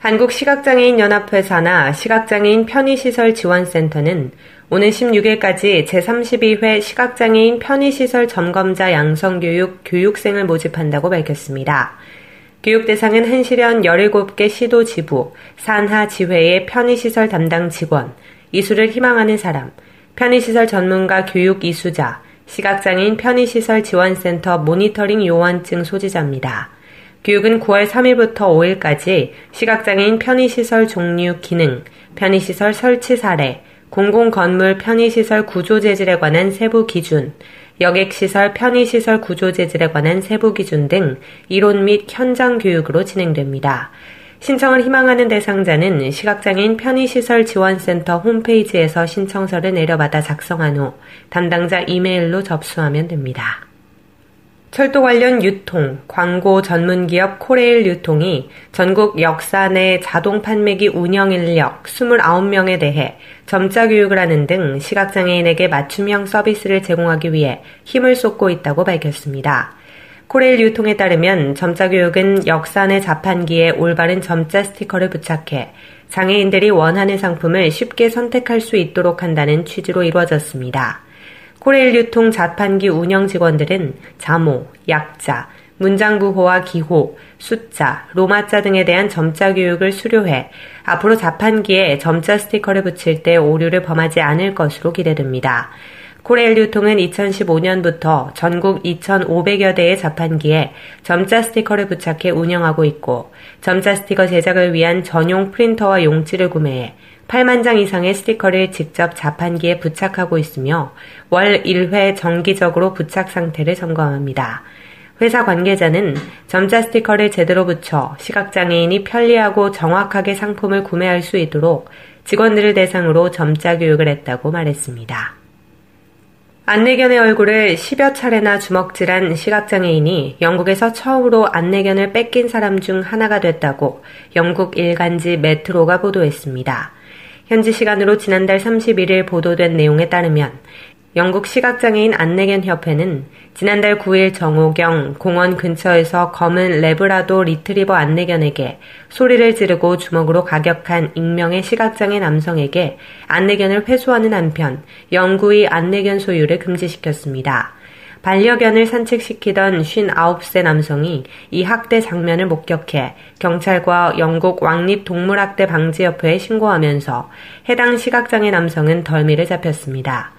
한국시각장애인연합회사나 시각장애인 편의시설 지원센터는 오는 16일까지 제32회 시각장애인 편의시설 점검자 양성교육 교육생을 모집한다고 밝혔습니다. 교육 대상은 한시련 17개 시도 지부, 산하 지회의 편의시설 담당 직원, 이수를 희망하는 사람, 편의시설 전문가 교육 이수자, 시각장애인 편의시설 지원센터 모니터링 요원증 소지자입니다. 교육은 9월 3일부터 5일까지 시각장애인 편의시설 종류 기능, 편의시설 설치 사례, 공공건물 편의시설 구조 재질에 관한 세부 기준, 여객시설 편의시설 구조 재질에 관한 세부 기준 등 이론 및 현장 교육으로 진행됩니다. 신청을 희망하는 대상자는 시각장애인 편의시설 지원센터 홈페이지에서 신청서를 내려받아 작성한 후 담당자 이메일로 접수하면 됩니다. 철도 관련 유통, 광고 전문 기업 코레일 유통이 전국 역사 내 자동 판매기 운영 인력 29명에 대해 점자 교육을 하는 등 시각장애인에게 맞춤형 서비스를 제공하기 위해 힘을 쏟고 있다고 밝혔습니다. 코레일 유통에 따르면 점자 교육은 역사 내 자판기에 올바른 점자 스티커를 부착해 장애인들이 원하는 상품을 쉽게 선택할 수 있도록 한다는 취지로 이루어졌습니다. 코레일 유통 자판기 운영 직원들은 자모, 약자, 문장 부호와 기호, 숫자, 로마자 등에 대한 점자 교육을 수료해 앞으로 자판기에 점자 스티커를 붙일 때 오류를 범하지 않을 것으로 기대됩니다. 코레일 유통은 2015년부터 전국 2,500여 대의 자판기에 점자 스티커를 부착해 운영하고 있고 점자 스티커 제작을 위한 전용 프린터와 용지를 구매해 8만 장 이상의 스티커를 직접 자판기에 부착하고 있으며 월 1회 정기적으로 부착 상태를 점검합니다. 회사 관계자는 점자 스티커를 제대로 붙여 시각장애인이 편리하고 정확하게 상품을 구매할 수 있도록 직원들을 대상으로 점자 교육을 했다고 말했습니다. 안내견의 얼굴을 10여 차례나 주먹질한 시각장애인이 영국에서 처음으로 안내견을 뺏긴 사람 중 하나가 됐다고 영국 일간지 메트로가 보도했습니다. 현지 시간으로 지난달 31일 보도된 내용에 따르면 영국 시각장애인 안내견 협회는 지난달 9일 정오경 공원 근처에서 검은 레브라도 리트리버 안내견에게 소리를 지르고 주먹으로 가격한 익명의 시각장애 남성에게 안내견을 회수하는 한편 영구의 안내견 소유를 금지시켰습니다. 반려견을 산책시키던 59세 남성이 이 학대 장면을 목격해 경찰과 영국 왕립동물학대 방지협회에 신고하면서 해당 시각장애 남성은 덜미를 잡혔습니다.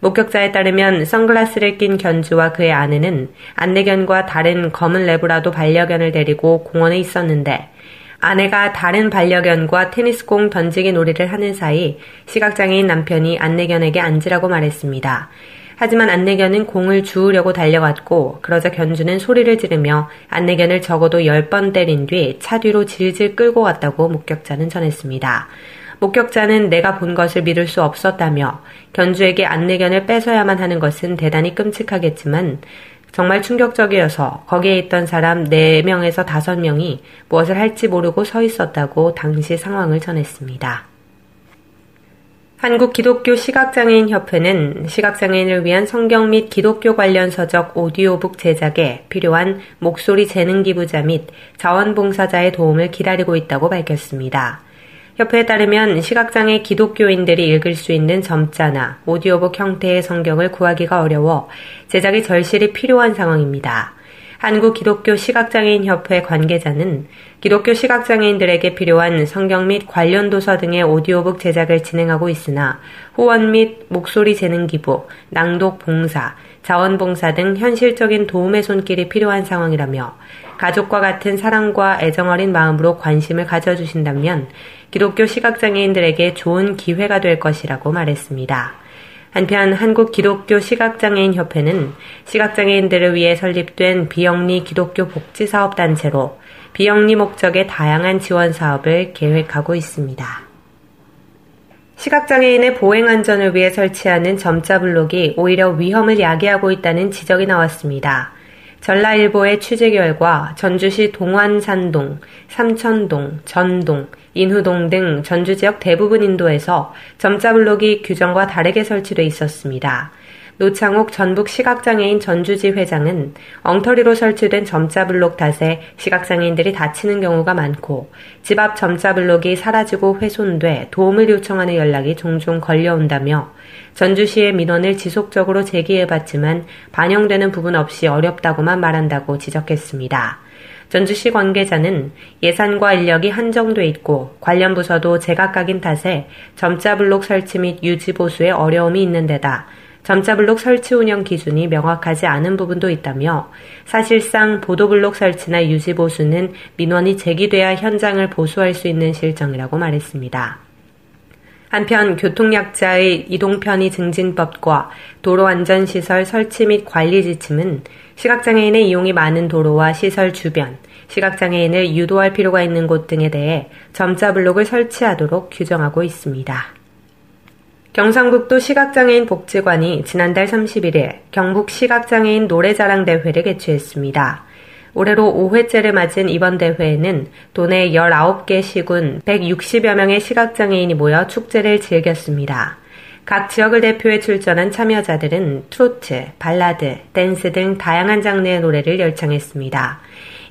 목격자에 따르면 선글라스를 낀 견주와 그의 아내는 안내견과 다른 검은 레브라도 반려견을 데리고 공원에 있었는데 아내가 다른 반려견과 테니스공 던지기 놀이를 하는 사이 시각장애인 남편이 안내견에게 앉으라고 말했습니다. 하지만 안내견은 공을 주우려고 달려갔고 그러자 견주는 소리를 지르며 안내견을 적어도 10번 때린 뒤 차 뒤로 질질 끌고 갔다고 목격자는 전했습니다. 목격자는 내가 본 것을 믿을 수 없었다며 견주에게 안내견을 뺏어야만 하는 것은 대단히 끔찍하겠지만 정말 충격적이어서 거기에 있던 사람 4명에서 5명이 무엇을 할지 모르고 서 있었다고 당시 상황을 전했습니다. 한국 기독교 시각장애인 협회는 시각장애인을 위한 성경 및 기독교 관련 서적 오디오북 제작에 필요한 목소리 재능 기부자 및 자원봉사자의 도움을 기다리고 있다고 밝혔습니다. 협회에 따르면 시각장애 기독교인들이 읽을 수 있는 점자나 오디오북 형태의 성경을 구하기가 어려워 제작이 절실히 필요한 상황입니다. 한국 기독교 시각장애인 협회 관계자는 기독교 시각장애인들에게 필요한 성경 및 관련 도서 등의 오디오북 제작을 진행하고 있으나 후원 및 목소리 재능 기부, 낭독 봉사, 자원봉사 등 현실적인 도움의 손길이 필요한 상황이라며 가족과 같은 사랑과 애정 어린 마음으로 관심을 가져주신다면 기독교 시각장애인들에게 좋은 기회가 될 것이라고 말했습니다. 한편 한국 기독교 시각장애인 협회는 시각장애인들을 위해 설립된 비영리 기독교 복지 사업 단체로 비영리 목적의 다양한 지원 사업을 계획하고 있습니다. 시각장애인의 보행 안전을 위해 설치하는 점자 블록이 오히려 위험을 야기하고 있다는 지적이 나왔습니다. 전라일보의 취재 결과 전주시 동완산동, 삼천동, 전동, 인후동 등 전주 지역 대부분 인도에서 점자 블록이 규정과 다르게 설치돼 있었습니다. 노창욱 전북 시각장애인 전주지 회장은 엉터리로 설치된 점자 블록 탓에 시각장애인들이 다치는 경우가 많고 집 앞 점자 블록이 사라지고 훼손돼 도움을 요청하는 연락이 종종 걸려온다며 전주시의 민원을 지속적으로 제기해봤지만 반영되는 부분 없이 어렵다고만 말한다고 지적했습니다. 전주시 관계자는 예산과 인력이 한정돼 있고 관련 부서도 제각각인 탓에 점자 블록 설치 및 유지 보수에 어려움이 있는 데다 점자블록 설치 운영 기준이 명확하지 않은 부분도 있다며 사실상 보도블록 설치나 유지 보수는 민원이 제기돼야 현장을 보수할 수 있는 실정이라고 말했습니다. 한편 교통약자의 이동편의 증진법과 도로안전시설 설치 및 관리 지침은 시각장애인의 이용이 많은 도로와 시설 주변, 시각장애인을 유도할 필요가 있는 곳 등에 대해 점자 블록을 설치하도록 규정하고 있습니다. 경상북도 시각장애인 복지관이 지난달 31일 경북 시각장애인 노래자랑 대회를 개최했습니다. 올해로 5회째를 맞은 이번 대회에는 도내 19개 시군 160여 명의 시각장애인이 모여 축제를 즐겼습니다. 각 지역을 대표해 출전한 참여자들은 트로트, 발라드, 댄스 등 다양한 장르의 노래를 열창했습니다.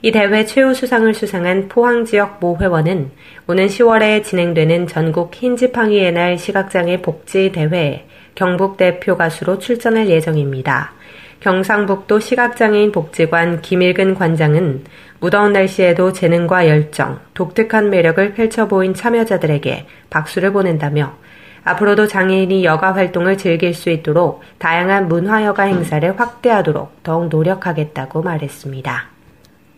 이 대회 최우수상을 수상한 포항 지역 모 회원은 오는 10월에 진행되는 전국 흰지팡이의 날 시각장애 복지 대회에 경북 대표 가수로 출전할 예정입니다. 경상북도 시각장애인 복지관 김일근 관장은 무더운 날씨에도 재능과 열정, 독특한 매력을 펼쳐 보인 참여자들에게 박수를 보낸다며 앞으로도 장애인이 여가 활동을 즐길 수 있도록 다양한 문화 여가 행사를 확대하도록 더욱 노력하겠다고 말했습니다.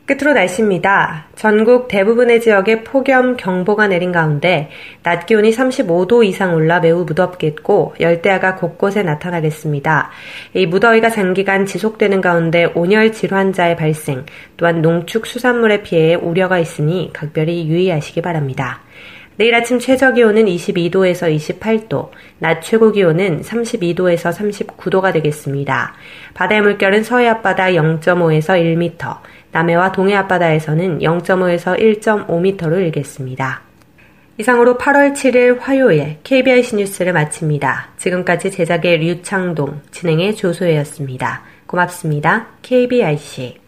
끝으로 날씨입니다. 전국 대부분의 지역에 폭염 경보가 내린 가운데 낮 기온이 35도 이상 올라 매우 무덥겠고 열대야가 곳곳에 나타나겠습니다. 이 무더위가 장기간 지속되는 가운데 온열 질환자의 발생 또한 농축 수산물의 피해에 우려가 있으니 각별히 유의하시기 바랍니다. 내일 아침 최저 기온은 22도에서 28도, 낮 최고 기온은 32도에서 39도가 되겠습니다. 바다의 물결은 서해 앞바다 0.5에서 1m, 남해와 동해 앞바다에서는 0.5에서 1.5m로 일겠습니다. 이상으로 8월 7일 화요일 KBIC 뉴스를 마칩니다. 지금까지 제작의 류창동, 진행의 조소혜였습니다. 고맙습니다. KBIC.